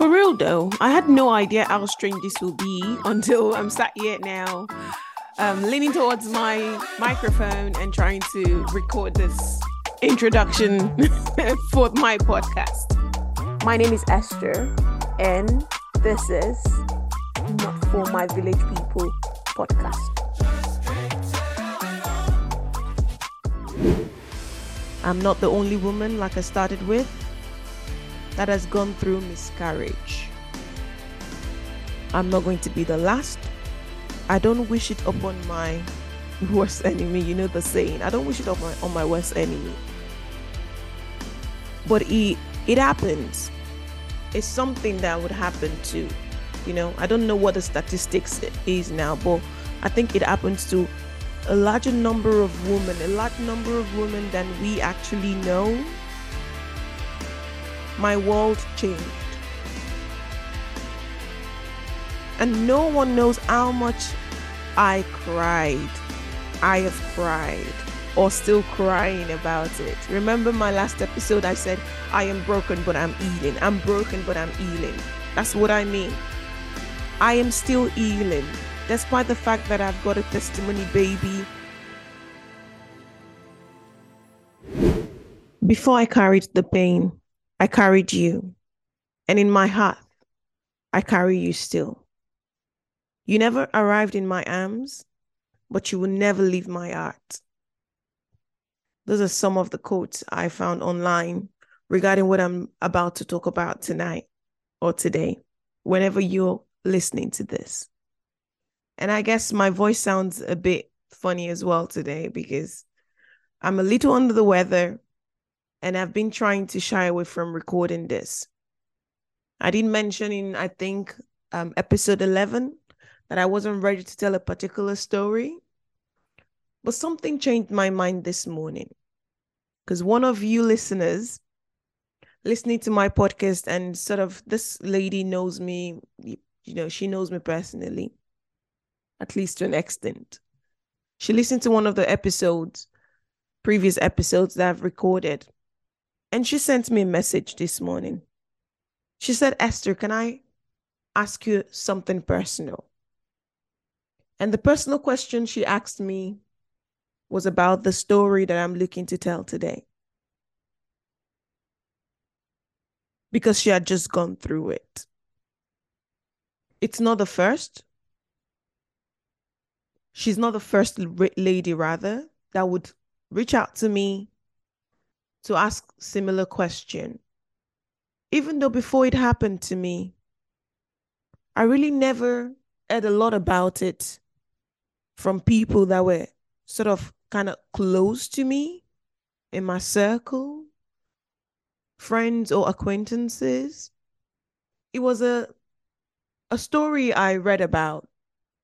For real though, I had no idea how strange this will be until I'm sat here now, um, leaning towards my microphone and trying to record this introduction for my podcast. My name is Esther, and this is Not for My Village People podcast. I'm not the only woman, like I started with, that has gone through miscarriage. I'm not going to be the last. I don't wish it upon my worst enemy. You know the saying. I don't wish it on my on my worst enemy. But it it happens. It's something that would happen to, you know. I don't know what the statistics is now, but I think it happens to a larger number of women, a large number of women than we actually know my world changed. And no one knows how much I cried. I have cried or still crying about it. Remember my last episode? I said, I am broken, but I'm healing. I'm broken, but I'm healing. That's what I mean. I am still healing, despite the fact that I've got a testimony baby. Before I carried the pain, I carried you, and in my heart, I carry you still. You never arrived in my arms, but you will never leave my heart. Those are some of the quotes I found online regarding what I'm about to talk about tonight or today, whenever you're listening to this. And I guess my voice sounds a bit funny as well today because I'm a little under the weather and I've been trying to shy away from recording this. I didn't mention in I think um, episode 11 that I wasn't ready to tell a particular story, but something changed my mind this morning. Because one of you listeners listening to my podcast and sort of this lady knows me, you know, she knows me personally, at least to an extent. She listened to one of the episodes, previous episodes that I've recorded, and she sent me a message this morning. She said, Esther, can I ask you something personal? And the personal question she asked me was about the story that I'm looking to tell today. Because she had just gone through it. It's not the first. She's not the first lady, rather, that would reach out to me to ask similar question. Even though before it happened to me, I really never heard a lot about it from people that were sort of kind of close to me in my circle, friends or acquaintances. It was a a story I read about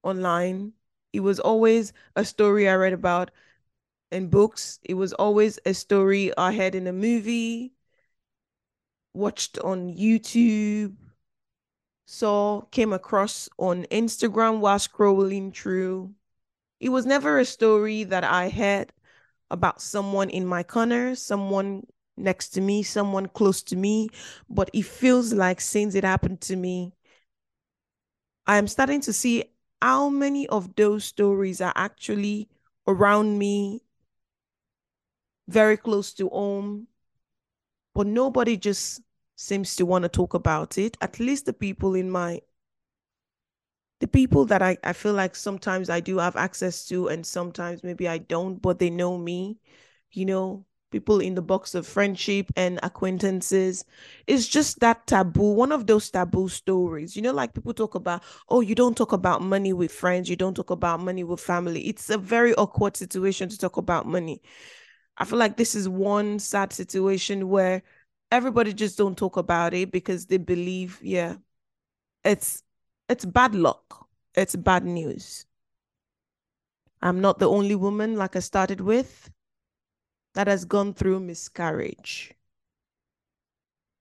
online. It was always a story I read about in books. It was always a story I had in a movie, watched on YouTube, saw, came across on Instagram while scrolling through. It was never a story that I had about someone in my corner, someone next to me, someone close to me, but it feels like since it happened to me, I am starting to see how many of those stories are actually around me very close to home, but nobody just seems to want to talk about it. At least the people in my the people that I, I feel like sometimes I do have access to and sometimes maybe I don't, but they know me, you know, people in the box of friendship and acquaintances. It's just that taboo, one of those taboo stories. You know, like people talk about, oh, you don't talk about money with friends, you don't talk about money with family. It's a very awkward situation to talk about money. I feel like this is one sad situation where everybody just don't talk about it because they believe, yeah, it's it's bad luck. It's bad news. I'm not the only woman, like I started with, that has gone through miscarriage.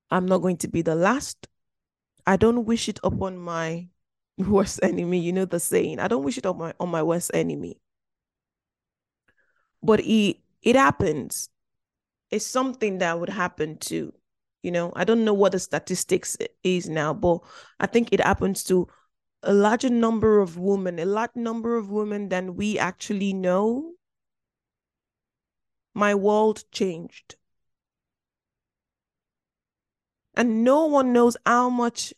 I'm not going to be the last. I don't wish it upon my worst enemy. You know the saying. I don't wish it on my on my worst enemy. But it it happens. It's something that would happen to, You know, I don't know what the statistics is now, but I think it happens to a larger number of women, a large number of women than we actually know. My world changed. And no one knows how much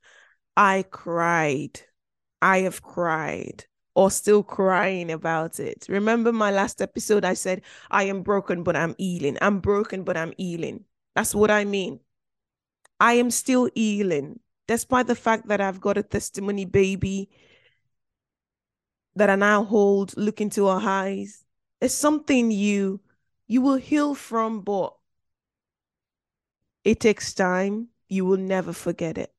I cried. I have cried or still crying about it. Remember my last episode? I said, I am broken, but I'm healing. I'm broken, but I'm healing. That's what I mean. I am still healing, despite the fact that I've got a testimony baby that I now hold, look into her eyes. It's something you you will heal from, but it takes time. You will never forget it.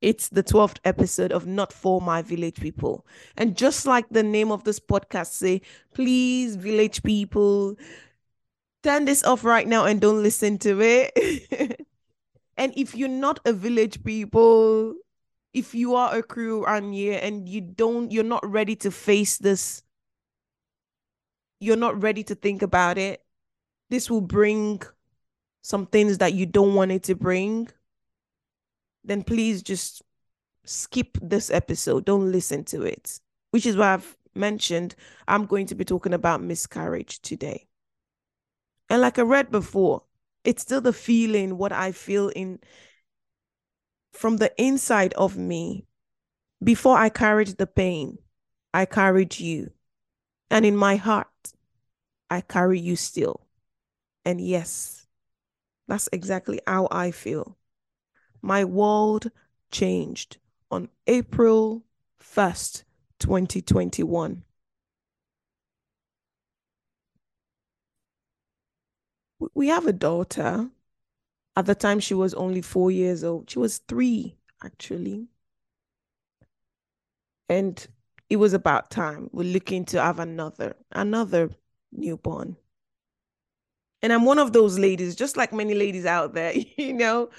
It's the 12th episode of Not For My Village People. And just like the name of this podcast say, please village people, turn this off right now and don't listen to it. and if you're not a village people, if you are a crew around here and you don't you're not ready to face this you're not ready to think about it this will bring some things that you don't want it to bring then please just skip this episode. Don't listen to it, which is why I've mentioned I'm going to be talking about miscarriage today. And like I read before, it's still the feeling, what I feel in from the inside of me. Before I carried the pain, I carried you. And in my heart, I carry you still. And yes, that's exactly how I feel my world changed on April 1st, 2021. We have a daughter. At the time, she was only four years old. She was three, actually. And it was about time. We're looking to have another, another newborn. And I'm one of those ladies, just like many ladies out there, you know,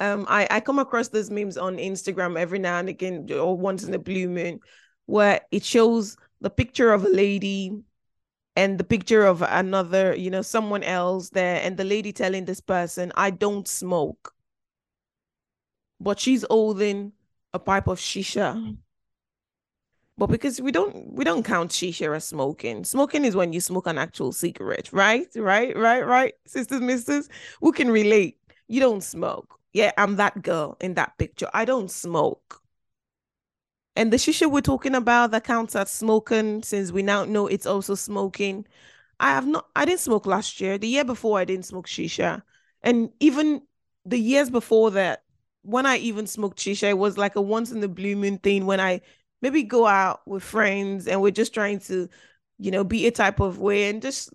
um I, I come across those memes on Instagram every now and again or once in a blue moon where it shows the picture of a lady and the picture of another, you know, someone else there, and the lady telling this person, I don't smoke. But she's holding a pipe of shisha. But because we don't we don't count shisha as smoking. Smoking is when you smoke an actual cigarette, right? Right, right, right. Sisters, misters, who can relate? You don't smoke yeah, I'm that girl in that picture. I don't smoke. And the shisha we're talking about that counts as smoking, since we now know it's also smoking. I have not, I didn't smoke last year. The year before, I didn't smoke shisha. And even the years before that, when I even smoked shisha, it was like a once in the blue moon thing when I maybe go out with friends and we're just trying to, you know, be a type of way and just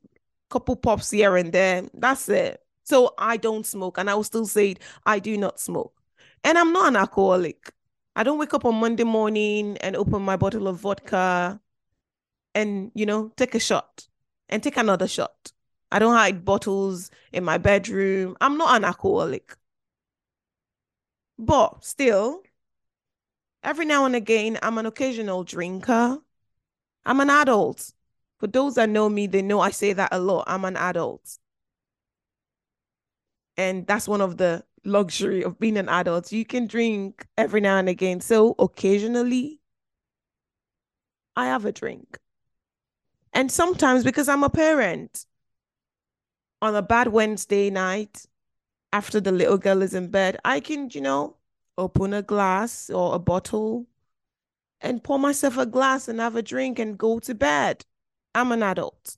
couple pops here and there. That's it. So I don't smoke, and I will still say it, I do not smoke. And I'm not an alcoholic. I don't wake up on Monday morning and open my bottle of vodka and, you know, take a shot and take another shot. I don't hide bottles in my bedroom. I'm not an alcoholic. But still, every now and again, I'm an occasional drinker. I'm an adult. For those that know me, they know I say that a lot. I'm an adult and that's one of the luxury of being an adult. You can drink every now and again. So occasionally i have a drink. And sometimes because i'm a parent on a bad wednesday night after the little girl is in bed i can you know open a glass or a bottle and pour myself a glass and have a drink and go to bed. I'm an adult.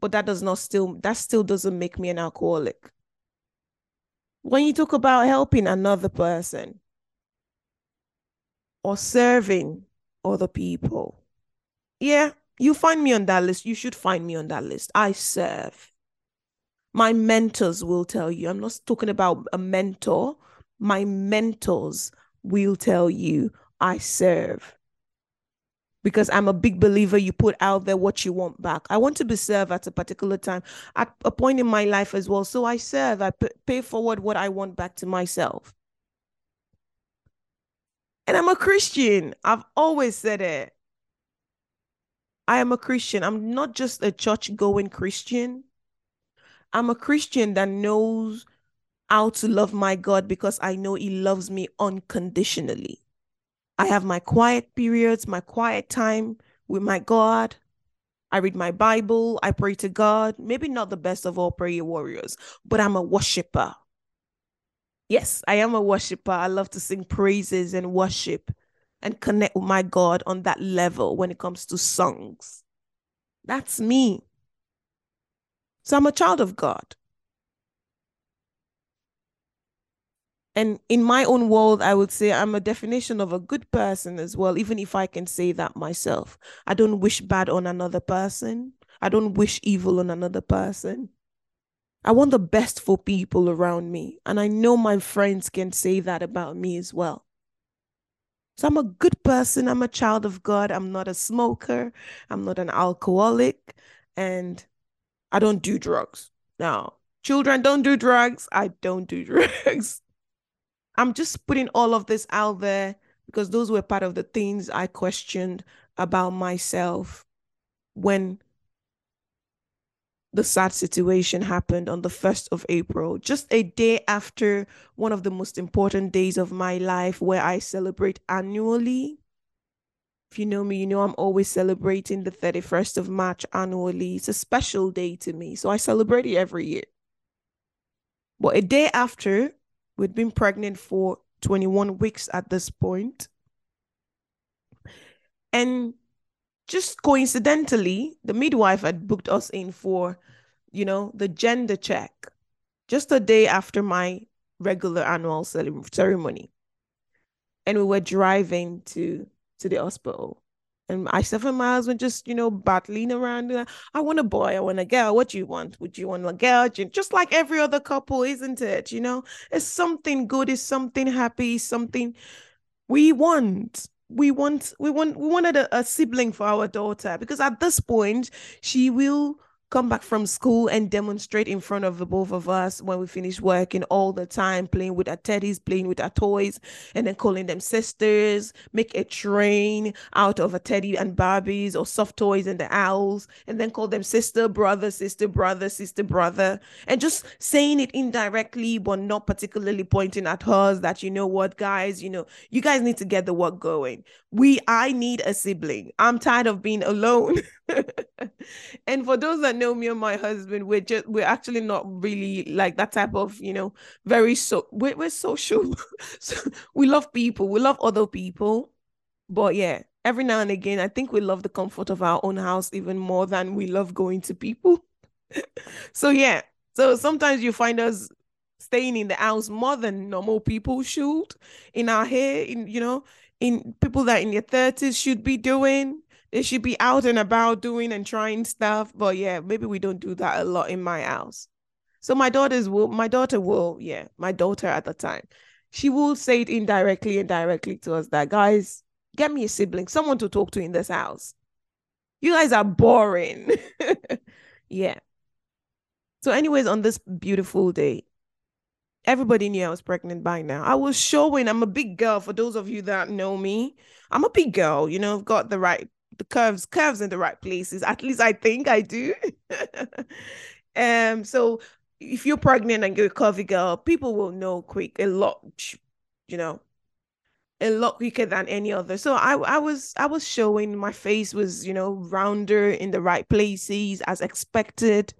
But that does not still that still doesn't make me an alcoholic when you talk about helping another person or serving other people, yeah, you find me on that list. You should find me on that list. I serve. My mentors will tell you. I'm not talking about a mentor. My mentors will tell you I serve because I'm a big believer you put out there what you want back. I want to be served at a particular time, at a point in my life as well. So I serve, I pay forward what I want back to myself. And I'm a Christian. I've always said it. I am a Christian. I'm not just a church going Christian. I'm a Christian that knows how to love my God because I know He loves me unconditionally. I have my quiet periods, my quiet time with my God. I read my Bible, I pray to God. Maybe not the best of all prayer warriors, but I'm a worshiper. Yes, I am a worshiper. I love to sing praises and worship and connect with my God on that level when it comes to songs. That's me. So I'm a child of God. And in my own world, I would say I'm a definition of a good person as well, even if I can say that myself. I don't wish bad on another person, I don't wish evil on another person. I want the best for people around me. And I know my friends can say that about me as well. So I'm a good person. I'm a child of God. I'm not a smoker. I'm not an alcoholic. And I don't do drugs. Now, children don't do drugs. I don't do drugs. I'm just putting all of this out there because those were part of the things I questioned about myself when the sad situation happened on the 1st of April, just a day after one of the most important days of my life where I celebrate annually. If you know me, you know I'm always celebrating the 31st of March annually. It's a special day to me. So I celebrate it every year. But a day after, we'd been pregnant for 21 weeks at this point. And just coincidentally, the midwife had booked us in for, you know, the gender check just a day after my regular annual ceremony. And we were driving to to the hospital. And myself and my husband just, you know, battling around. I want a boy, I want a girl. What do you want? Would you want a girl? Just like every other couple, isn't it? You know, it's something good, it's something happy, something we want we want we want we wanted a, a sibling for our daughter because at this point she will come back from school and demonstrate in front of the both of us when we finish working all the time, playing with our teddies, playing with our toys, and then calling them sisters, make a train out of a teddy and Barbies or soft toys and the owls, and then call them sister, brother, sister, brother, sister, brother, and just saying it indirectly, but not particularly pointing at us that, you know what, guys, you know, you guys need to get the work going. We, I need a sibling. I'm tired of being alone. and for those that know me and my husband, we're just we're actually not really like that type of, you know, very so we're, we're social. so we love people, we love other people. But yeah, every now and again, I think we love the comfort of our own house even more than we love going to people. so yeah. So sometimes you find us staying in the house more than normal people should in our hair, in you know, in people that in their 30s should be doing they should be out and about doing and trying stuff. But yeah, maybe we don't do that a lot in my house. So my daughters will, my daughter will, yeah, my daughter at the time, she will say it indirectly and directly to us that guys, get me a sibling, someone to talk to in this house. You guys are boring. yeah. So, anyways, on this beautiful day, everybody knew I was pregnant by now. I was showing I'm a big girl. For those of you that know me, I'm a big girl. You know, I've got the right the curves curves in the right places. At least i think i do. Um so if you're pregnant and you're a curvy girl people will know quick a lot you know a lot quicker than any other. So i i was i was showing my face was you know rounder in the right places as expected.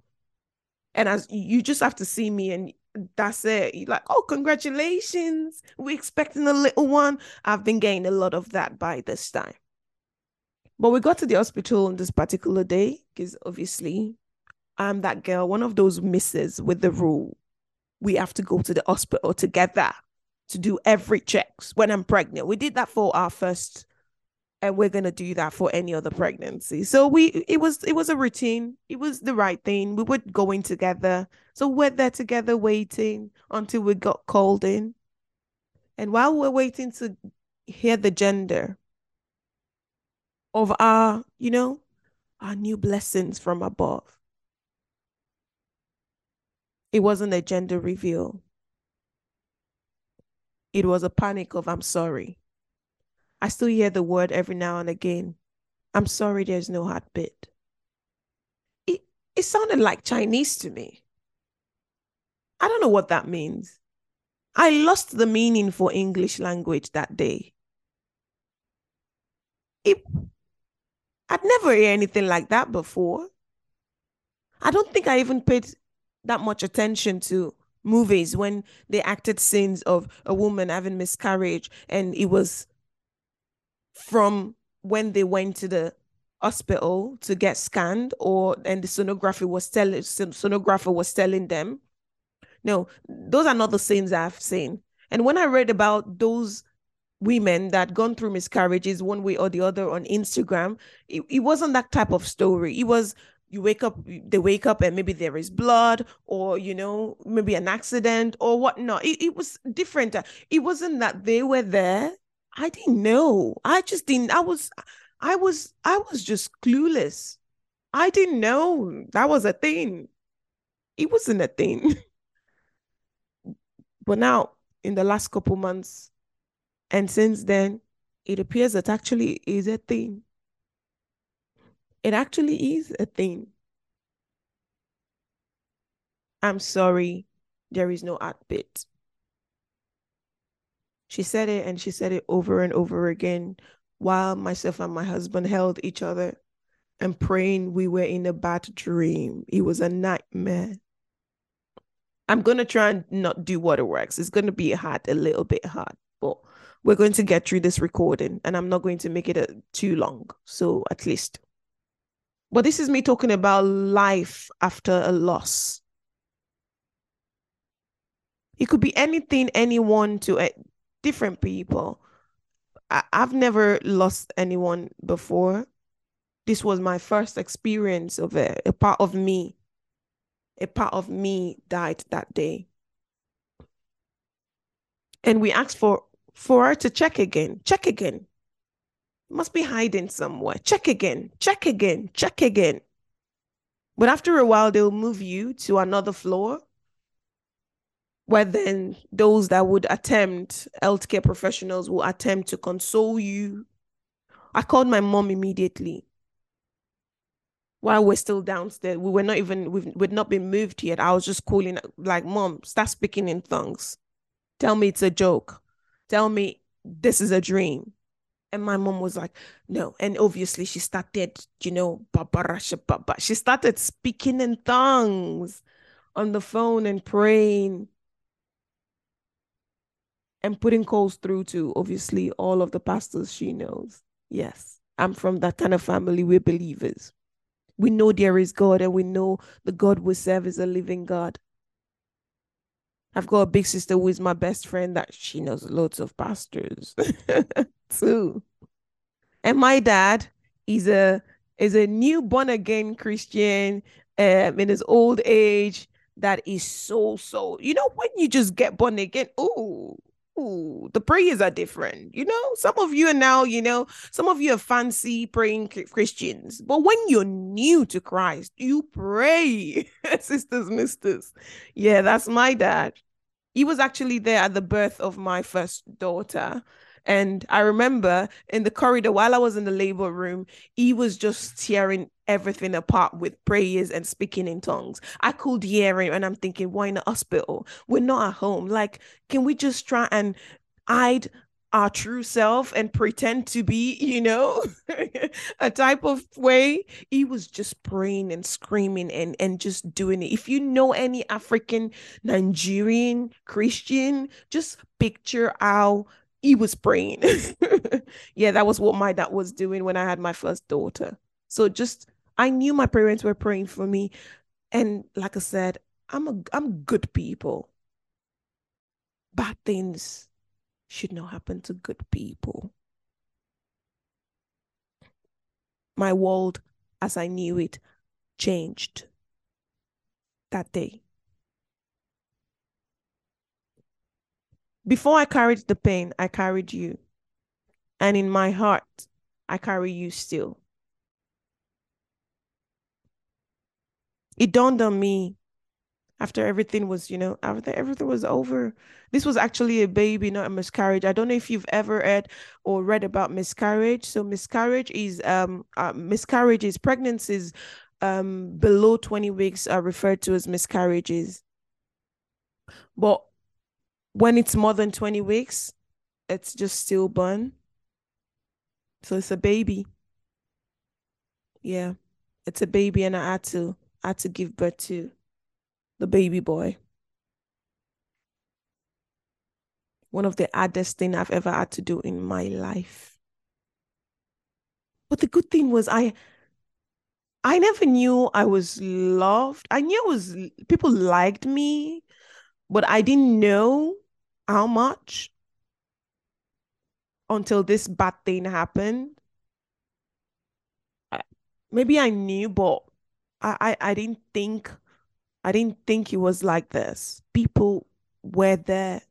And as you just have to see me and that's it. You're like oh congratulations. We're expecting a little one. I've been getting a lot of that by this time but we got to the hospital on this particular day because obviously I'm that girl, one of those misses with the rule. We have to go to the hospital together to do every checks when I'm pregnant. We did that for our first and we're gonna do that for any other pregnancy. So we it was it was a routine. It was the right thing. We were going together. So we're there together waiting until we got called in. And while we're waiting to hear the gender, of our, you know, our new blessings from above. It wasn't a gender reveal. It was a panic of, I'm sorry. I still hear the word every now and again. I'm sorry there's no heartbeat. It, it sounded like Chinese to me. I don't know what that means. I lost the meaning for English language that day. It, I'd never heard anything like that before. I don't think I even paid that much attention to movies when they acted scenes of a woman having miscarriage and it was from when they went to the hospital to get scanned or and the sonography was telling sonographer was telling them no those are not the scenes i've seen and when i read about those women that gone through miscarriages one way or the other on instagram. It, it wasn't that type of story. It was you wake up they wake up and maybe there is blood or you know maybe an accident or whatnot. It, it was different. Uh, it wasn't that they were there. I didn't know. I just didn't i was i was i was just clueless. I didn't know. That was a thing. It wasn't a thing. But now in the last couple months and since then it appears that actually is a thing it actually is a thing. I'm sorry, there is no bit. She said it and she said it over and over again while myself and my husband held each other and praying we were in a bad dream. It was a nightmare. I'm going to try and not do waterworks. It's going to be hard, a little bit hard, we're going to get through this recording and I'm not going to make it a, too long. So at least but this is me talking about life after a loss. It could be anything, anyone to uh, different people. I, I've never lost anyone before. This was my first experience of it. A part of me, a part of me died that day. And we asked for for her to check again, check again must be hiding somewhere. Check again, check again, check again. But after a while, they'll move you to another floor where then those that would attempt, healthcare professionals will attempt to console you. I called my mom immediately while we're still downstairs. We were not even, we've, we'd not been moved yet. I was just calling, like, Mom, start speaking in tongues. Tell me it's a joke. Tell me this is a dream. And my mom was like, no. And obviously she started, you know, she started speaking in tongues on the phone and praying and putting calls through to obviously all of the pastors she knows. Yes, I'm from that kind of family. We're believers. We know there is God and we know the God we serve is a living God. I've got a big sister who is my best friend that she knows lots of pastors too. And my dad is a is a new born again Christian um, in his old age that is so so you know when you just get born again oh Ooh, the prayers are different. You know, some of you are now, you know, some of you are fancy praying Christians, but when you're new to Christ, you pray, sisters, misters. Yeah, that's my dad. He was actually there at the birth of my first daughter. And I remember in the corridor while I was in the labor room, he was just tearing everything apart with prayers and speaking in tongues. I could hear and I'm thinking, why in the hospital? We're not at home. Like, can we just try and hide our true self and pretend to be, you know, a type of way. He was just praying and screaming and, and just doing it. If you know any African Nigerian Christian, just picture how he was praying. yeah, that was what my dad was doing when I had my first daughter. So just I knew my parents were praying for me. And like I said, I'm a I'm good people. Bad things should not happen to good people. My world as I knew it changed that day. Before I carried the pain, I carried you. And in my heart, I carry you still. It dawned on me after everything was, you know, after everything was over. This was actually a baby, not a miscarriage. I don't know if you've ever read or read about miscarriage. So miscarriage is um uh, miscarriages, pregnancies um below 20 weeks are referred to as miscarriages But when it's more than 20 weeks, it's just stillborn. So it's a baby. Yeah. It's a baby and I had to I had to give birth to the baby boy. One of the hardest thing I've ever had to do in my life. But the good thing was I I never knew I was loved. I knew I was people liked me, but I didn't know how much until this bad thing happened. Maybe I knew, but I, I, I didn't think I didn't think it was like this. People were there.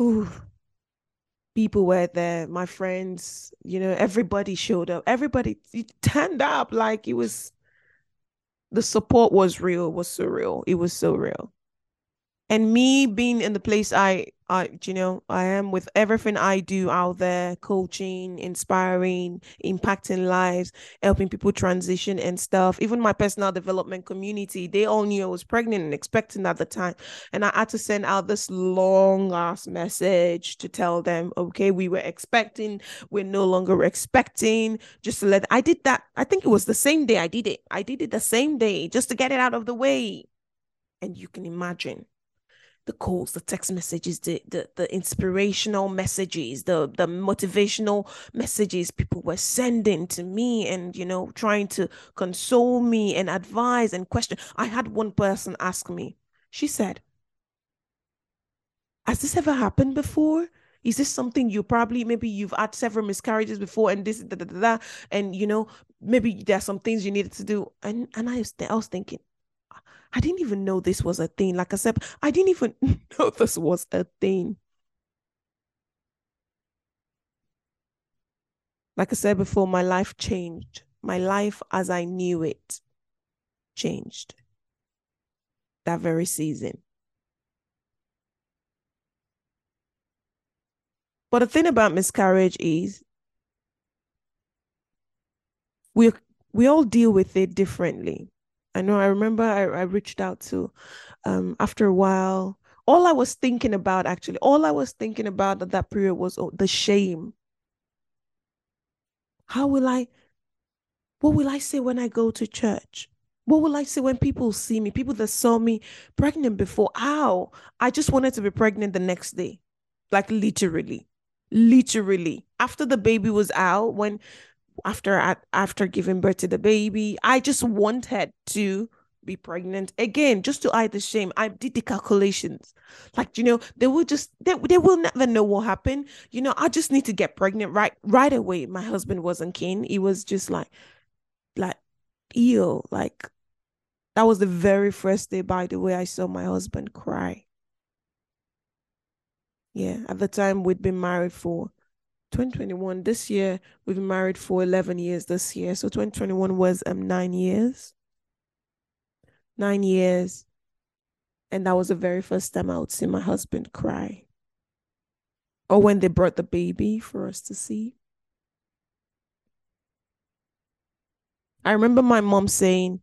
Ooh. People were there. My friends, you know, everybody showed up. Everybody turned up like it was the support was real, was surreal. It was so real and me being in the place I I you know I am with everything I do out there coaching inspiring impacting lives helping people transition and stuff. Even my personal development community they all knew I was pregnant and expecting at the time. And I had to send out this long ass message to tell them okay we were expecting we're no longer expecting. Just to let I did that I think it was the same day I did it. I did it the same day just to get it out of the way. And you can imagine the calls, the text messages, the, the the inspirational messages, the the motivational messages people were sending to me and you know trying to console me and advise and question. I had one person ask me, she said, Has this ever happened before? Is this something you probably maybe you've had several miscarriages before and this da, da, da, da, and you know maybe there are some things you needed to do and and I was I was thinking I didn't even know this was a thing. Like I said, I didn't even know this was a thing. Like I said before, my life changed. My life as I knew it changed that very season. But the thing about miscarriage is we we all deal with it differently. I know I remember I, I reached out to um after a while. All I was thinking about actually, all I was thinking about at that period was oh, the shame. How will I what will I say when I go to church? What will I say when people see me? People that saw me pregnant before. How? I just wanted to be pregnant the next day. Like literally. Literally. After the baby was out, when after after giving birth to the baby. I just wanted to be pregnant again just to hide the shame. I did the calculations. Like you know they will just they, they will never know what happened. You know i just need to get pregnant right right away. My husband wasn't keen. He was just like like ew like that was the very first day by the way i saw my husband cry. Yeah at the time we'd been married for 2021 this year we've been married for 11 years this year. So 2021 was um 9 years. 9 years. And that was the very first time I would see my husband cry. Or when they brought the baby for us to see. I remember my mom saying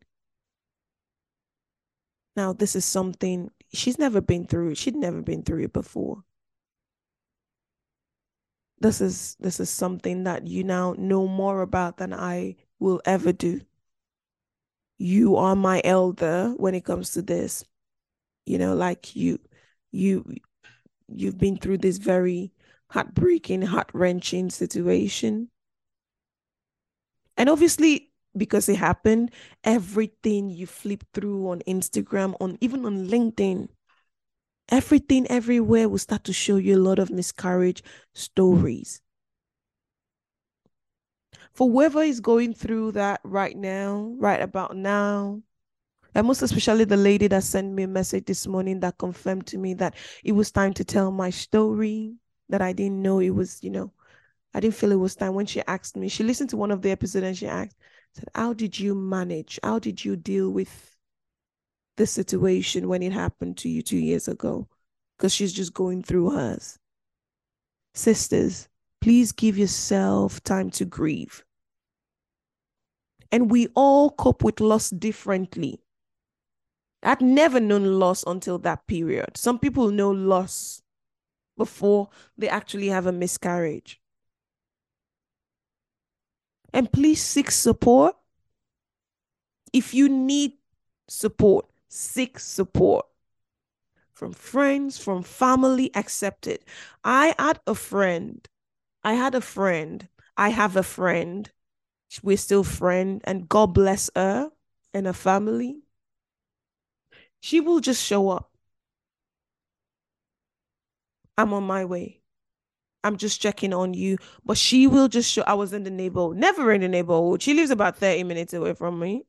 now this is something she's never been through she'd never been through it before this is this is something that you now know more about than I will ever do. You are my elder when it comes to this. You know, like you you you've been through this very heartbreaking, heart-wrenching situation. And obviously, because it happened, everything you flip through on Instagram, on even on LinkedIn, everything everywhere will start to show you a lot of miscarriage stories. For whoever is going through that right now, right about now, and most especially the lady that sent me a message this morning that confirmed to me that it was time to tell my story, that I didn't know it was, you know, I didn't feel it was time when she asked me. She listened to one of the episodes and she asked, said, How did you manage? How did you deal with the situation when it happened to you two years ago because she's just going through hers. Sisters, please give yourself time to grieve. And we all cope with loss differently. I'd never known loss until that period. Some people know loss before they actually have a miscarriage. And please seek support. If you need support, seek support from friends, from family, accept it. I had a friend. I had a friend. I have a friend. We're still friends, and God bless her and her family. She will just show up. I'm on my way. I'm just checking on you. But she will just show I was in the neighborhood, never in the neighborhood. She lives about 30 minutes away from me.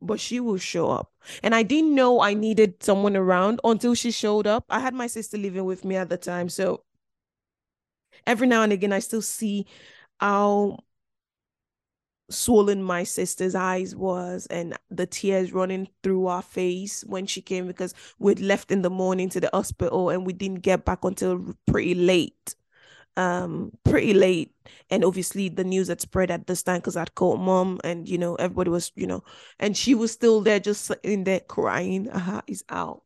But she will show up. And I didn't know I needed someone around until she showed up. I had my sister living with me at the time. So every now and again I still see how swollen my sister's eyes was and the tears running through our face when she came because we'd left in the morning to the hospital and we didn't get back until pretty late um pretty late and obviously the news had spread at this time because i'd called mom and you know everybody was you know and she was still there just in there crying aha is out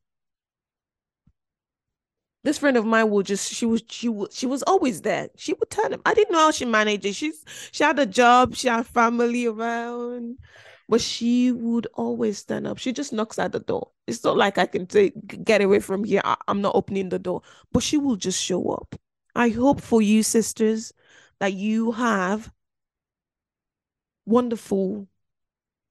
this friend of mine would just she was she was she was always there. She would tell him. I didn't know how she managed it. She's she had a job, she had family around, but she would always stand up. She just knocks at the door. It's not like I can say get away from here. I, I'm not opening the door, but she will just show up. I hope for you sisters that you have wonderful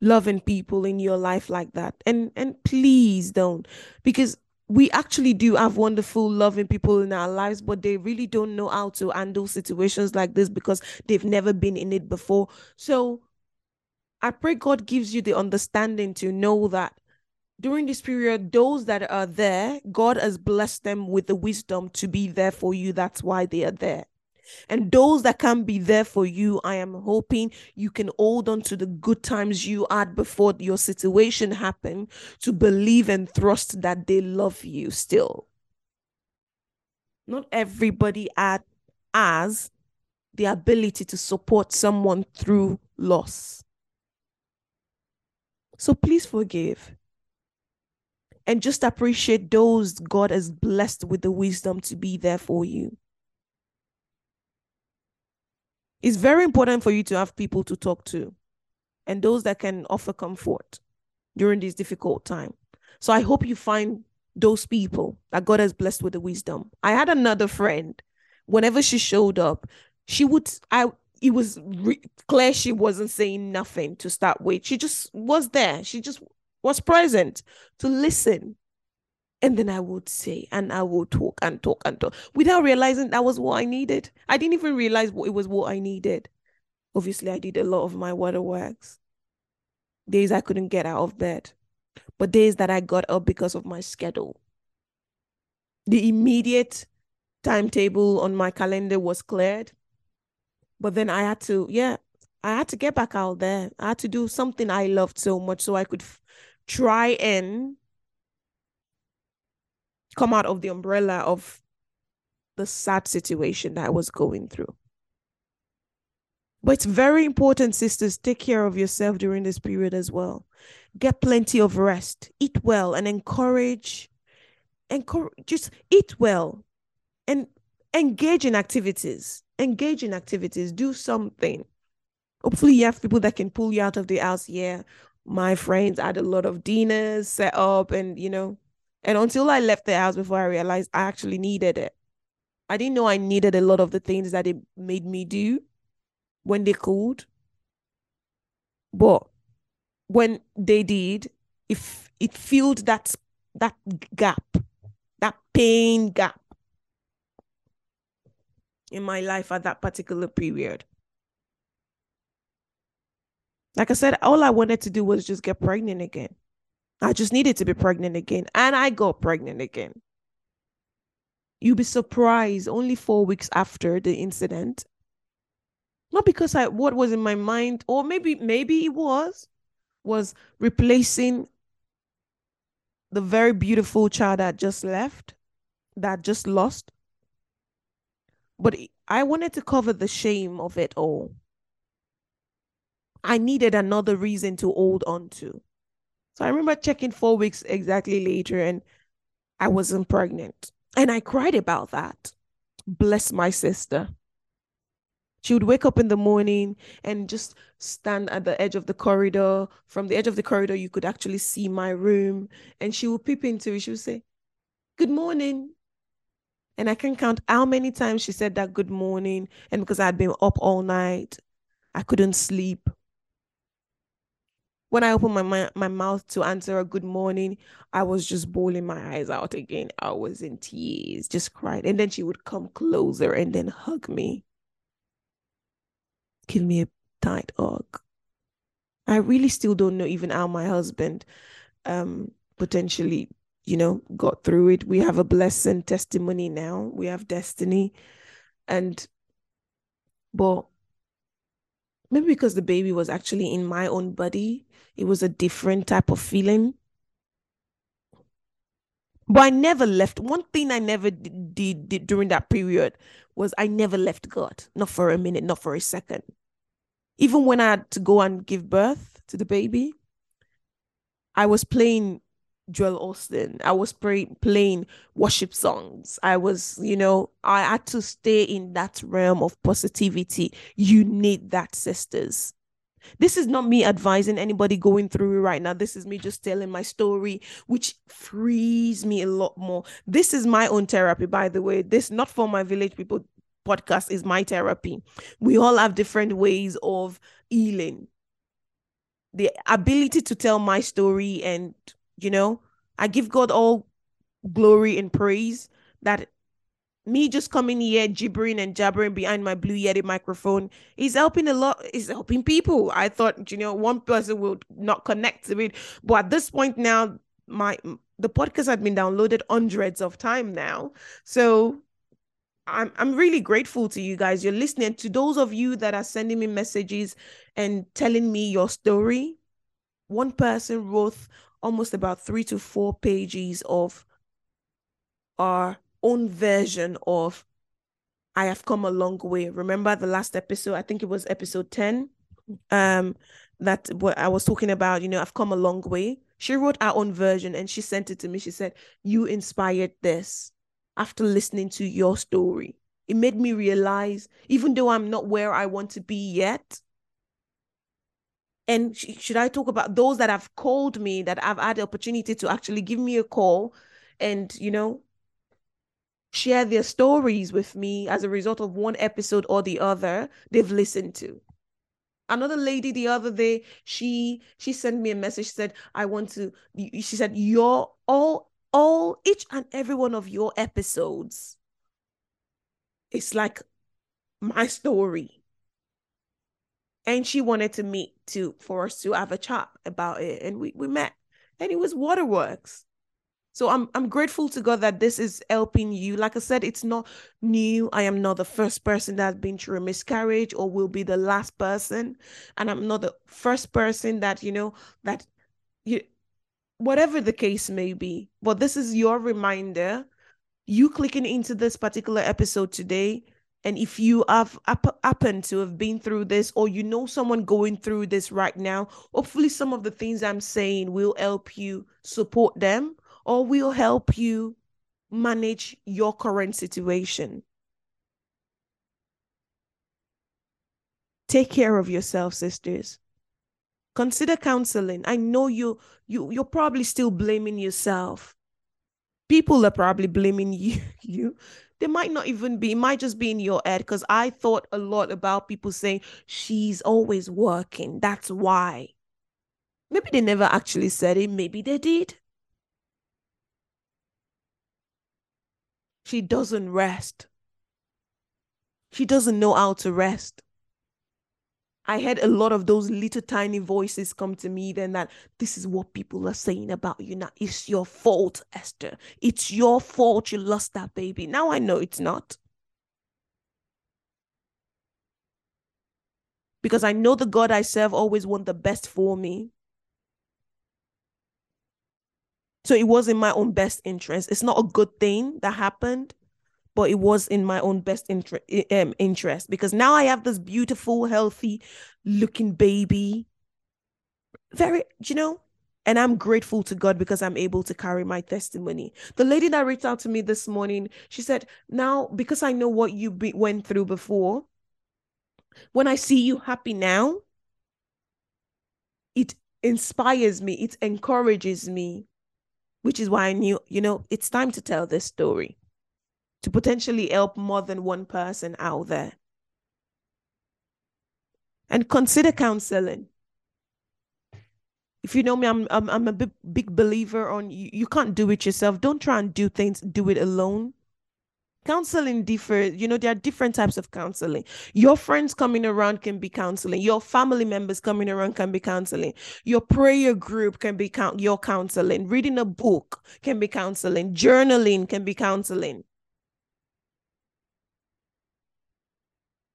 loving people in your life like that and and please don't because we actually do have wonderful, loving people in our lives, but they really don't know how to handle situations like this because they've never been in it before. So I pray God gives you the understanding to know that during this period, those that are there, God has blessed them with the wisdom to be there for you. That's why they are there. And those that can be there for you, I am hoping you can hold on to the good times you had before your situation happened to believe and trust that they love you still. Not everybody had, has the ability to support someone through loss. So please forgive. And just appreciate those God has blessed with the wisdom to be there for you. It's very important for you to have people to talk to and those that can offer comfort during this difficult time. So I hope you find those people that God has blessed with the wisdom. I had another friend, whenever she showed up, she would, I, it was re- clear she wasn't saying nothing to start with. She just was there. She just was present to listen and then I would say, and I would talk and talk and talk without realizing that was what I needed. I didn't even realize what it was what I needed. Obviously, I did a lot of my waterworks. Days I couldn't get out of bed, but days that I got up because of my schedule. The immediate timetable on my calendar was cleared. But then I had to, yeah, I had to get back out there. I had to do something I loved so much so I could f- try and come out of the umbrella of the sad situation that I was going through. But it's very important, sisters, take care of yourself during this period as well. Get plenty of rest, eat well, and encourage, encourage just eat well and engage in activities. Engage in activities, do something. Hopefully, you have people that can pull you out of the house. Yeah, my friends had a lot of dinners set up, and you know, and until I left the house before I realized I actually needed it. I didn't know I needed a lot of the things that it made me do when they could. But when they did, if it filled that that gap, that pain gap in my life at that particular period. Like I said, all I wanted to do was just get pregnant again. I just needed to be pregnant again. And I got pregnant again. You'll be surprised only four weeks after the incident. Not because I what was in my mind, or maybe maybe it was, was replacing the very beautiful child that just left, that just lost. But I wanted to cover the shame of it all. I needed another reason to hold on to. So I remember checking four weeks exactly later and I wasn't pregnant. And I cried about that. Bless my sister. She would wake up in the morning and just stand at the edge of the corridor. From the edge of the corridor, you could actually see my room. And she would peep into it. She would say, Good morning. And I can count how many times she said that good morning. And because I had been up all night, I couldn't sleep. When I opened my, my, my mouth to answer a good morning, I was just bawling my eyes out again. I was in tears, just crying. And then she would come closer and then hug me give me a tight hug. I really still don't know even how my husband um potentially, you know, got through it. We have a blessing testimony now. We have destiny. And but maybe because the baby was actually in my own body, it was a different type of feeling. But I never left. One thing I never did, did, did during that period was I never left God, not for a minute, not for a second even when I had to go and give birth to the baby, I was playing Joel Osteen. I was play, playing worship songs. I was, you know, I had to stay in that realm of positivity. You need that, sisters. This is not me advising anybody going through it right now. This is me just telling my story, which frees me a lot more. This is my own therapy, by the way. This not for my village people podcast is my therapy. We all have different ways of healing. The ability to tell my story, and you know, I give God all glory and praise that me just coming here gibbering and jabbering behind my blue yeti microphone is helping a lot is helping people i thought you know one person would not connect to it but at this point now my the podcast had been downloaded hundreds of time now so I'm I'm really grateful to you guys. You're listening to those of you that are sending me messages and telling me your story. One person wrote almost about three to four pages of our own version of I have come a long way. Remember the last episode? I think it was episode 10. Um, that what I was talking about, you know, I've come a long way. She wrote our own version and she sent it to me. She said, You inspired this after listening to your story. It made me realize, even though I'm not where I want to be yet, and sh- should I talk about those that have called me, that I've had the opportunity to actually give me a call and, you know, share their stories with me as a result of one episode or the other they've listened to? Another lady the other day she she sent me a message said i want to she said you're all all each and every one of your episodes it's like my story. And she wanted to meet to for us to have a chat about it and we, we met and it was waterworks so I'm I'm grateful to God that this is helping you. Like I said, it's not new. I am not the first person that's been through a miscarriage or will be the last person. And I'm not the first person that, you know, that you whatever the case may be. But this is your reminder. You clicking into this particular episode today. And if you have happened to have been through this, or you know someone going through this right now, hopefully some of the things I'm saying will help you support them or will help you manage your current situation. Take care of yourself, sisters. Consider counseling. I know you you you're probably still blaming yourself. People are probably blaming you you they might not even be it might just be in your head because i thought a lot about people saying she's always working that's why. Maybe they never actually said it maybe they did. She doesn't rest. She doesn't know how to rest I had a lot of those little tiny voices come to me then that this is what people are saying about you now. It's your fault, Esther. It's your fault you lost that baby. Now I know it's not. Because I know the God I serve always want the best for me. So it was in my own best interest. It's not a good thing that happened, but it was in my own best inter- um, interest because now I have this beautiful, healthy looking baby. Very, you know, And I'm grateful to God because I'm able to carry my testimony. The lady that reached out to me this morning, she said, Now, because I know what you be- went through before, when I see you happy now, it inspires me, it encourages me, which is why I knew, you know, it's time to tell this story to potentially help more than one person out there. And consider counseling. If you know me, I'm I'm, I'm a big, big believer on you, you can't do it yourself. Don't try and do things, do it alone. Counseling differs, you know, there are different types of counseling. Your friends coming around can be counseling. Your family members coming around can be counseling. Your prayer group can be count your counseling. Reading a book can be counseling. Journaling can be counseling.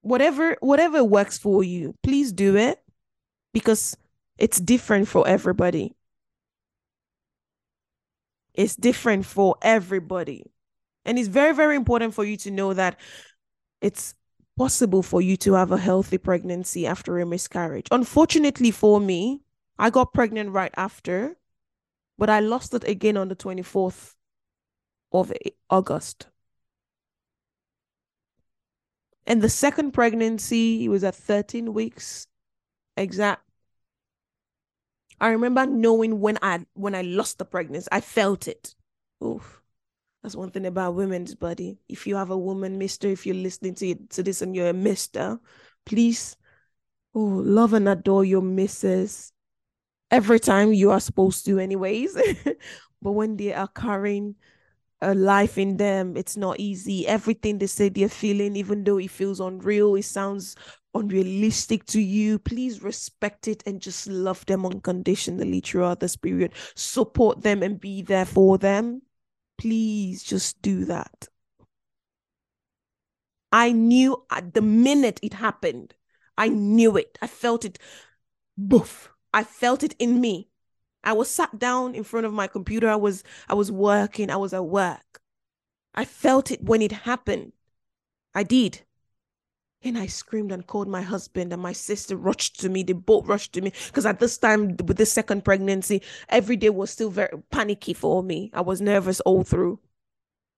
Whatever whatever works for you, please do it because it's different for everybody. It's different for everybody. And it's very, very important for you to know that it's possible for you to have a healthy pregnancy after a miscarriage. Unfortunately for me, I got pregnant right after, but I lost it again on the 24th of August. And the second pregnancy it was at 13 weeks exact. I remember knowing when I when I lost the pregnancy, I felt it. Oof. That's one thing about women's body. If you have a woman, mister, if you're listening to, to this and you're a mister, please, oh, love and adore your misses every time you are supposed to, anyways. but when they are carrying a life in them, it's not easy. Everything they say they're feeling, even though it feels unreal, it sounds unrealistic to you, please respect it and just love them unconditionally throughout this period. Support them and be there for them. Please just do that. I knew at the minute it happened, I knew it. I felt it. Boof. I felt it in me. I was sat down in front of my computer. I was I was working. I was at work. I felt it when it happened. I did. And I screamed and called my husband and my sister rushed to me. They both rushed to me because at this time with the second pregnancy, every day was still very panicky for me. I was nervous all through.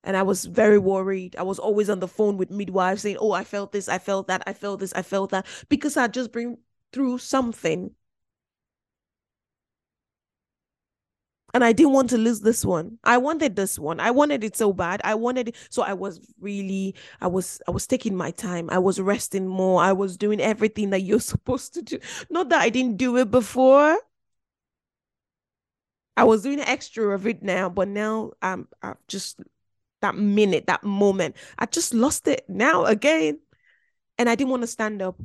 And I was very worried. I was always on the phone with midwives saying, Oh, I felt this, I felt that, I felt this, I felt that, because I just bring through something. And I didn't want to lose this one. I wanted this one. I wanted it so bad. I wanted it. So I was really, I was, I was taking my time. I was resting more. I was doing everything that you're supposed to do. Not that I didn't do it before. I was doing extra of it now, but now I'm, I'm just that minute, that moment, I just lost it now again. And I didn't want to stand up.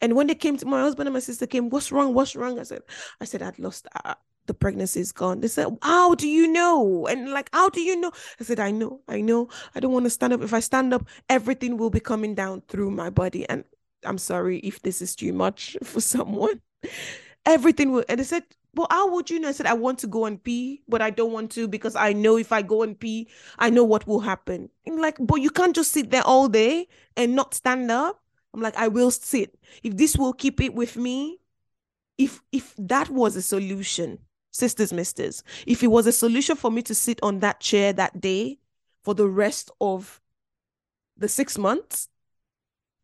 And when they came to my husband and my sister came, what's wrong? What's wrong? I said, I said, I'd lost, uh, the pregnancy is gone. They said, How do you know? And like, how do you know? I said, I know, I know. I don't want to stand up. If I stand up, everything will be coming down through my body. And I'm sorry if this is too much for someone. Everything will, and they said, Well, how would you know? I said, I want to go and pee, but I don't want to because I know if I go and pee, I know what will happen. And like, but you can't just sit there all day and not stand up. I'm like, I will sit. If this will keep it with me, if if that was a solution sisters, misters, if it was a solution for me to sit on that chair that day for the rest of the six months,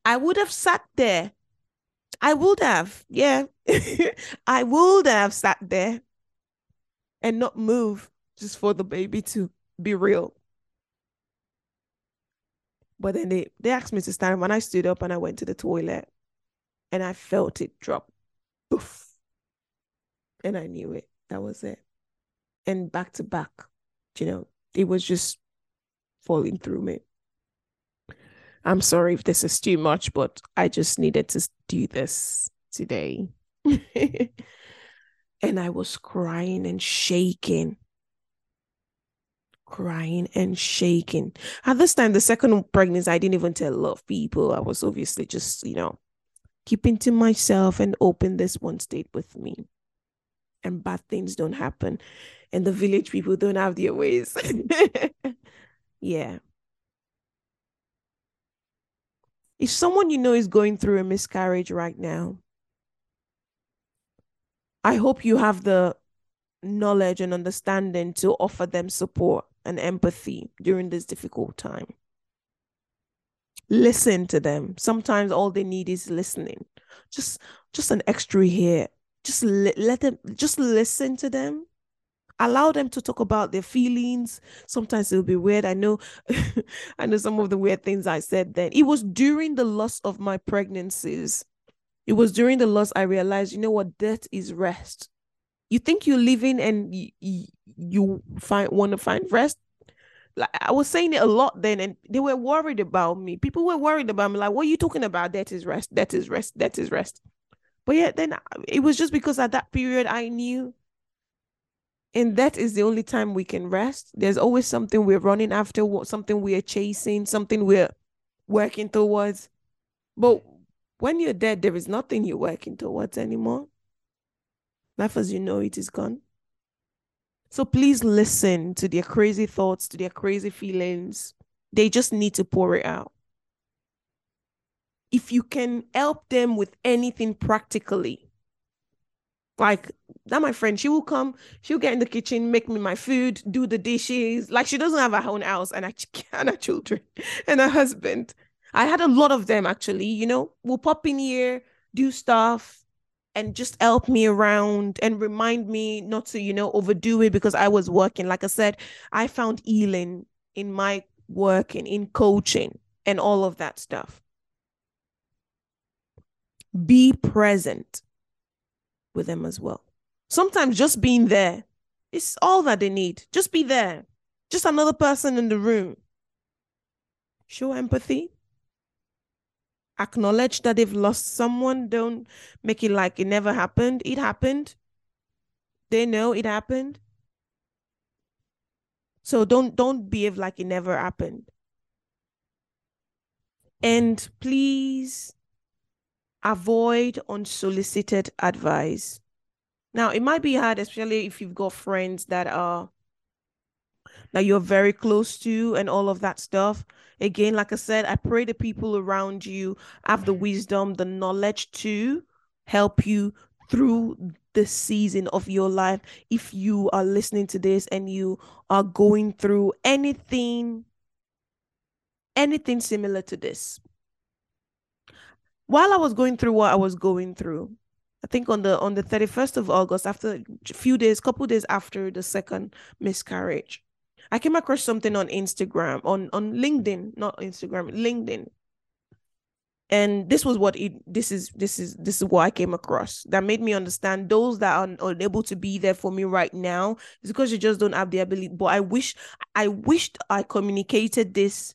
I would have sat there. I would have, yeah. I would have sat there and not move just for the baby to be real. But then they, they asked me to stand and I stood up and I went to the toilet and I felt it drop. Poof. And I knew it. That was it. And back to back, you know, it was just falling through me. I'm sorry if this is too much, but I just needed to do this today. and I was crying and shaking. Crying and shaking. At this time, the second pregnancy, I didn't even tell a lot of people. I was obviously just, you know, keeping to myself and open this one stayed with me and bad things don't happen and the village people don't have their ways yeah if someone you know is going through a miscarriage right now i hope you have the knowledge and understanding to offer them support and empathy during this difficult time. Listen to them. Sometimes all they need is listening. Just just an extra here. Just let them just listen to them. Allow them to talk about their feelings. Sometimes it'll be weird. I know I know some of the weird things I said then. It was during the loss of my pregnancies. It was during the loss I realized, you know what, death is rest. You think you're living and you, you find want to find rest like I was saying it a lot then, and they were worried about me. People were worried about me, like, what are you talking about? That is rest, that is rest, that is rest. But yeah, then it was just because at that period I knew and that is the only time we can rest. There's always something we're running after, something we're chasing, something we're working towards. But when you're dead, there is nothing you're working towards anymore. Life as you know it is gone. So please listen to their crazy thoughts, to their crazy feelings. They just need to pour it out. If you can help them with anything practically, like that, my friend, she will come, she'll get in the kitchen, make me my food, do the dishes. Like she doesn't have her own house and, and her children and her husband. I had a lot of them actually, you know, will pop in here, do stuff, and just help me around and remind me not to, you know, overdo it because I was working. Like I said, I found healing in my working, in coaching, and all of that stuff. Be present with them as well. Sometimes just being there is all that they need. Just be there. Just another person in the room. Show empathy, acknowledge that they've lost someone. Don't make it like it never happened. It happened. They know it happened. So don't don't behave like it never happened. And please avoid unsolicited advice. Now, it might be hard, especially if you've got friends that are that you're very close to and all of that stuff. Again, like I said, I pray the people around you have the wisdom, the knowledge to help you through the season of your life. If you are listening to this and you are going through anything, anything similar to this. While I was going through what I was going through, I think on the on the 31st of August, after a few days, couple days after the second miscarriage, I came across something on Instagram, on on LinkedIn, not Instagram, LinkedIn. And this was what it this is this is this is what I came across that made me understand those that are unable to be there for me right now is because you just don't have the ability. But I wish I wished I communicated this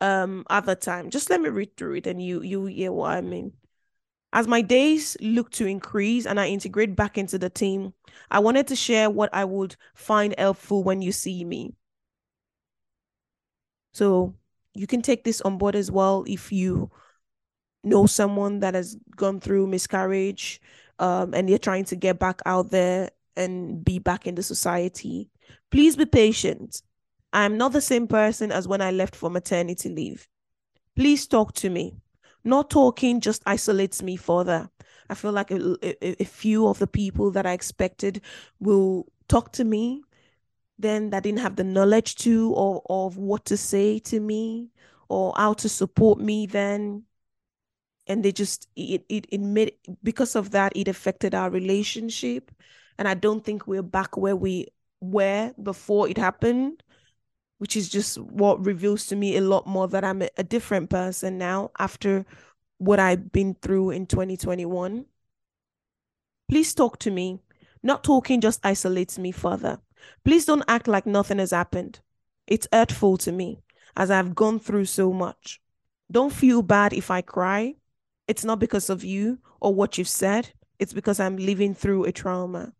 um other time. Just let me read through it and you you hear what I mean. As my days look to increase and I integrate back into the team, I wanted to share what I would find helpful when you see me. So you can take this on board as well if you know someone that has gone through miscarriage um, and they're trying to get back out there and be back in the society. Please be patient. I'm not the same person as when I left for maternity leave. Please talk to me. Not talking just isolates me further. I feel like a, a, a few of the people that I expected will talk to me then that didn't have the knowledge to or of what to say to me or how to support me then and they just it it, it made because of that it affected our relationship and i don't think we're back where we were before it happened which is just what reveals to me a lot more that i'm a, different person now after what i've been through in 2021 please talk to me not talking just isolates me further Please don't act like nothing has happened. It's hurtful to me as I've gone through so much. Don't feel bad if I cry. It's not because of you or what you've said, it's because I'm living through a trauma.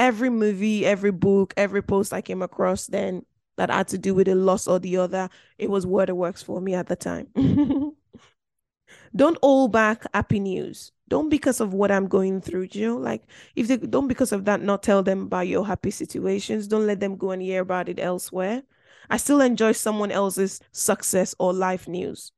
Every movie, every book, every post I came across then that had to do with a loss or the other, it was what it works for me at the time. don't hold back happy news. Don't because of what i'm going through you know? Like if they don't because of that not tell them about your happy situations. Don't let them go and hear about it elsewhere. I still enjoy someone else's success or life news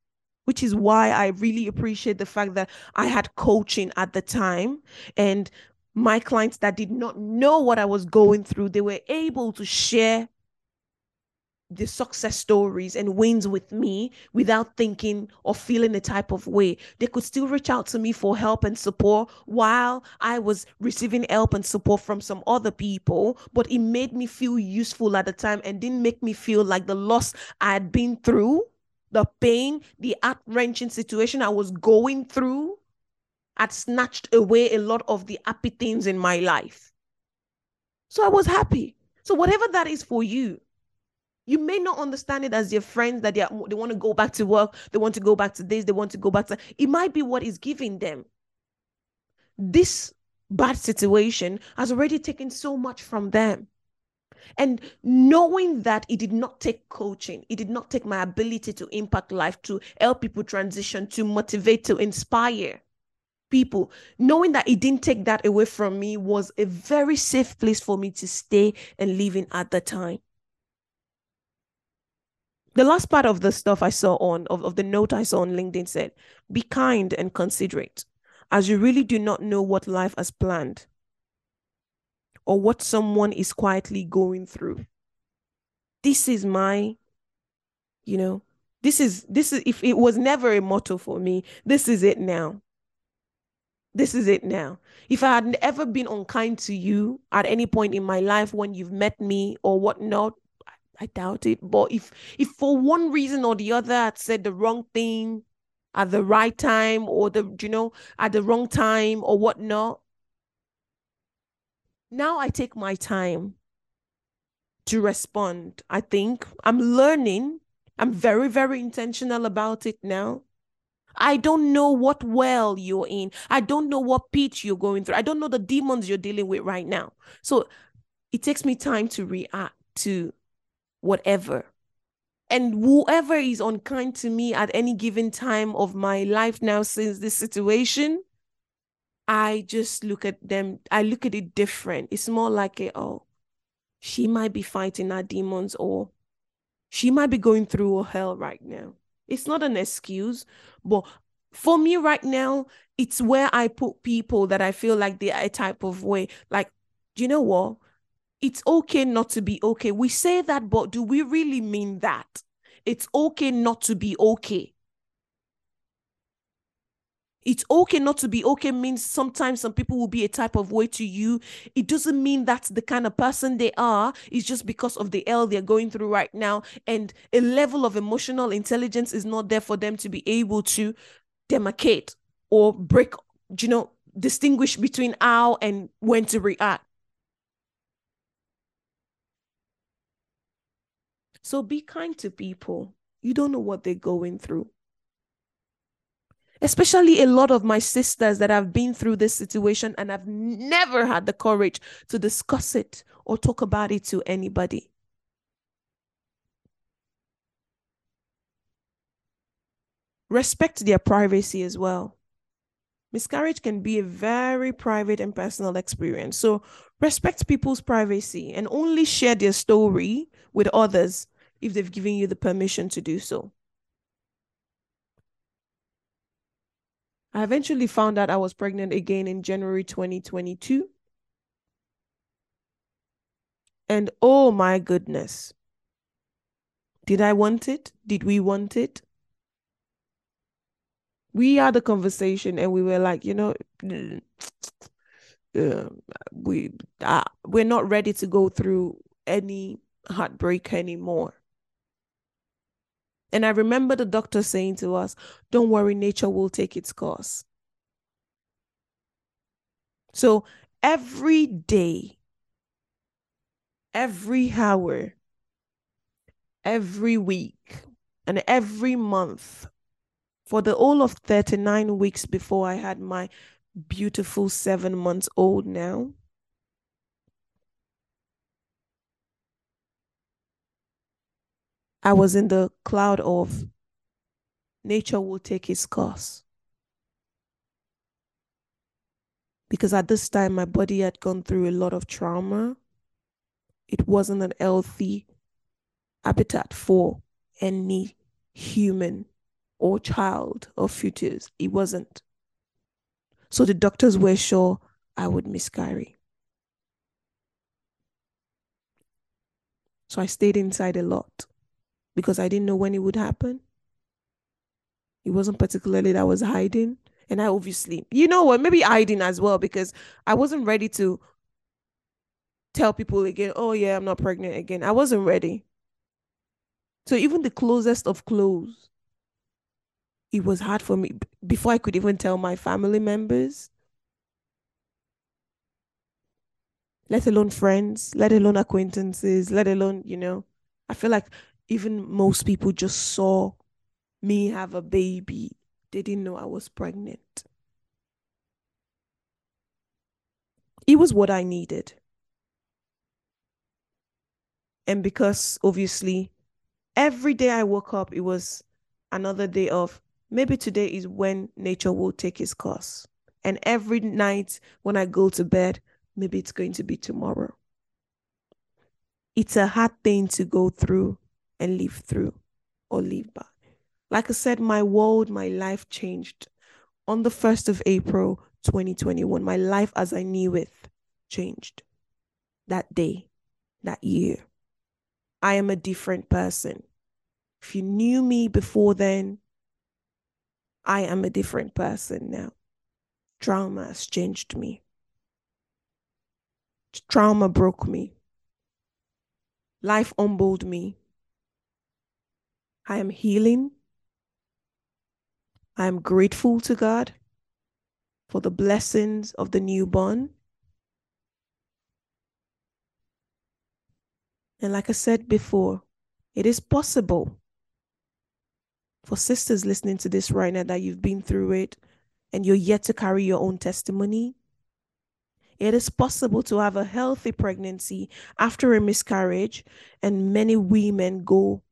which is why i really appreciate the fact that i had coaching at the time. And my clients that did not know what I was going through, they were able to share the success stories and wins with me without thinking or feeling a type of way. They could still reach out to me for help and support while I was receiving help and support from some other people, but it made me feel useful at the time and didn't make me feel like the loss I had been through, the pain, the heart wrenching situation I was going through had snatched away a lot of the happy things in my life. So I was happy. So, whatever that is for you, you may not understand it as your friends that they, are, they want to go back to work, they want to go back to this, they want to go back to it might be what is giving them. This bad situation has already taken so much from them. And knowing that it did not take coaching, it did not take my ability to impact life, to help people transition, to motivate, to inspire people, knowing that it didn't take that away from me was a very safe place for me to stay and live in at the time the last part of the stuff I saw on of, of the note I saw on LinkedIn said, be kind and considerate, as you really do not know what life has planned or what someone is quietly going through. This is my, you know, this is this is if it was never a motto for me, this is it now. This is it now. If I had ever been unkind to you at any point in my life when you've met me or whatnot, I doubt it. But if if for one reason or the other I'd said the wrong thing at the right time or the you know at the wrong time or whatnot, now I take my time to respond. I think I'm learning. I'm very, very intentional about it now. I don't know what well you're in. I don't know what pitch you're going through. I don't know the demons you're dealing with right now. So it takes me time to react to whatever. And whoever is unkind to me at any given time of my life now, since this situation, I just look at them, I look at it different. It's more like a, oh, she might be fighting her demons or she might be going through a hell right now. It's not an excuse, but for me right now, it's where I put people that I feel like they are a type of way. Like, do you know what? it's okay not to be okay. We say that, but do we really mean that? It's okay not to be okay. It's okay not to be okay means sometimes some people will be a type of way to you. It doesn't mean that's the kind of person they are. It's just because of the L they're going through right now. And a level of emotional intelligence is not there for them to be able to demarcate or break, you know, distinguish between how and when to react. So be kind to people. You don't know what they're going through. Especially a lot of my sisters that have been through this situation and have never had the courage to discuss it or talk about it to anybody. Respect their privacy as well. Miscarriage can be a very private and personal experience. So respect people's privacy and only share their story with others if they've given you the permission to do so. I eventually found out I was pregnant again in January 2022. And oh my goodness. Did I want it? Did we want it? We had a conversation and we were like, you know, uh, we uh, we're not ready to go through any heartbreak anymore. And I remember the doctor saying to us, Don't worry, nature will take its course. So every day, every hour, every week, and every month, for the whole of 39 weeks before I had my beautiful seven months old now, I was in the cloud of nature will take its course. Because at this time, my body had gone through a lot of trauma. It wasn't an healthy habitat for any human or child or fetus. It wasn't. So the doctors were sure I would miscarry. So I stayed inside a lot because I didn't know when it would happen. It wasn't particularly that I was hiding. And I obviously, you know what, maybe hiding as well because I wasn't ready to tell people again, oh, yeah, I'm not pregnant again. I wasn't ready. So even the closest of close, it was hard for me before I could even tell my family members, let alone friends, let alone acquaintances, let alone, you know, I feel like even most people just saw me have a baby. They didn't know I was pregnant. It was what I needed. And because obviously every day I woke up, it was another day of maybe today is when nature will take its course. And every night when I go to bed, maybe it's going to be tomorrow. It's a hard thing to go through and live through or live by. Like I said, my world, my life changed on the 1st of April 2021. My life as I knew it changed that day, that year. I am a different person. If you knew me before then, I am a different person now. Trauma has changed me. Trauma broke me. Life humbled me. I am healing. I am grateful to God for the blessings of the newborn. And like I said before, it is possible for sisters listening to this right now that you've been through it and you're yet to carry your own testimony. It is possible to have a healthy pregnancy after a miscarriage, and many women go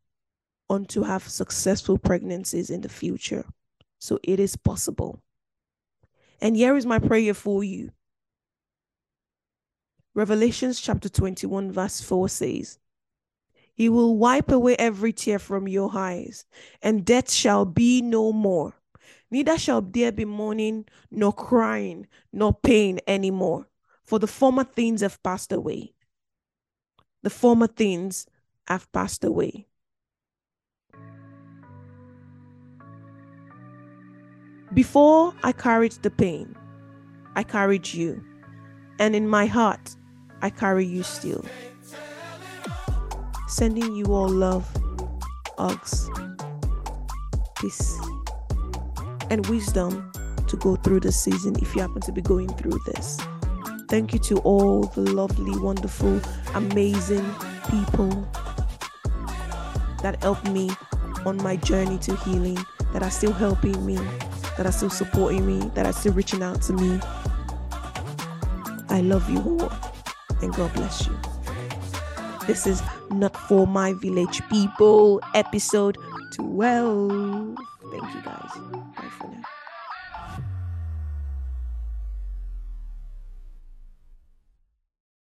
on to have successful pregnancies in the future. So it is possible. And here is my prayer for you Revelations chapter 21, verse 4 says, He will wipe away every tear from your eyes, and death shall be no more. Neither shall there be mourning, nor crying, nor pain anymore, for the former things have passed away. The former things have passed away. Before I carried the pain, I carried you. And in my heart, I carry you still. Sending you all love, hugs, peace, and wisdom to go through the season if you happen to be going through this. Thank you to all the lovely, wonderful, amazing people that helped me on my journey to healing, that are still helping me, that are still supporting me, that are still reaching out to me. I love you all and God bless you. This is Not For My Village People, episode 12. Thank you guys. Bye for now.